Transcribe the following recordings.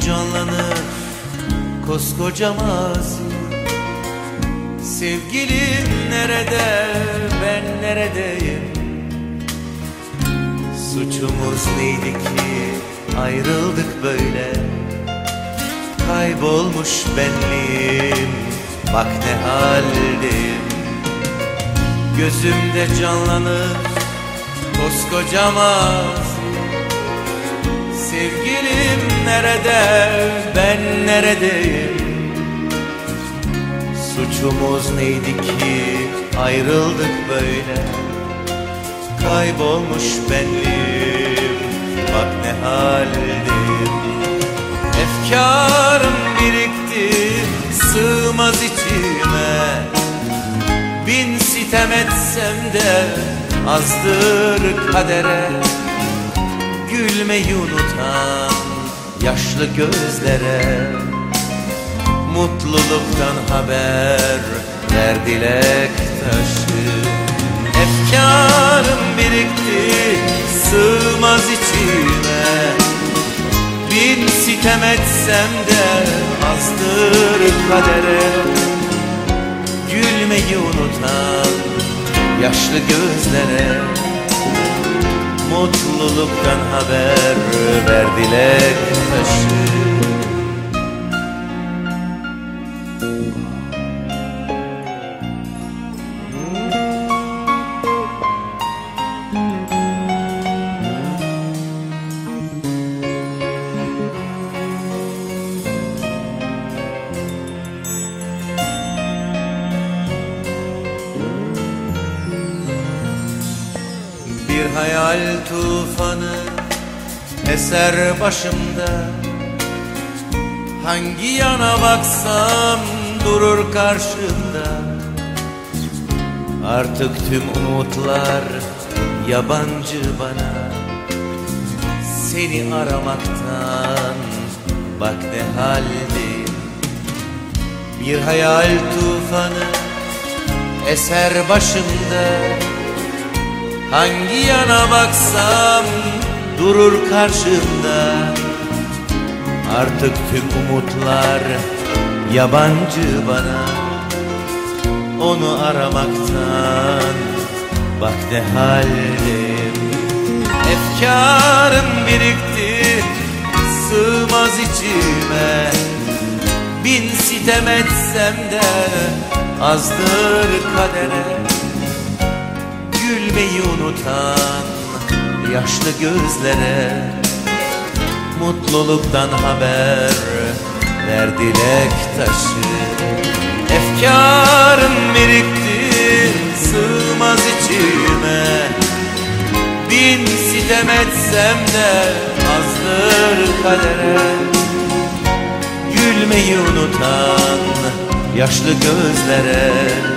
canlanır koskoca mazi Sevgilim nerede ben neredeyim? Suçumuz neydi ki ayrıldık böyle? Kaybolmuş benliğim bak ne haldeyim Gözümde canlanır koskoca mazi nerede ben neredeyim? Suçumuz neydi ki ayrıldık böyle? Kaybolmuş benliğim bak ne haldeyim. Efkarım birikti sığmaz içime. Bin sitem etsem de azdır kadere. Gülmeyi unutan yaşlı gözlere Mutluluktan haber ver dilek taşı. Efkarım birikti sığmaz içime. Bin sitem etsem de azdır kadere. Gülmeyi unutan yaşlı gözlere Mutluluktan haber ver dilek hayal tufanı eser başımda. Hangi yana baksam durur karşımda. Artık tüm umutlar yabancı bana. Seni aramaktan bak ne haldeyim. Bir hayal tufanı eser başımda Hangi yana baksam durur karşımda. Artık tüm umutlar yabancı bana. Onu aramaktan bak ne haldeyim Efkarım birikti sığmaz içime. Bin sitem etsem de azdır kadere Gülmeyi unutan yaşlı gözlere Mutluluktan haber ver dilek taşı. Efkarım birikti sığmaz içime. Bin sitem etsem de azdır kadere Gülmeyi unutan yaşlı gözlere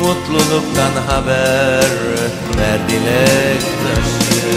Mutluluktan haber ver dilek taşı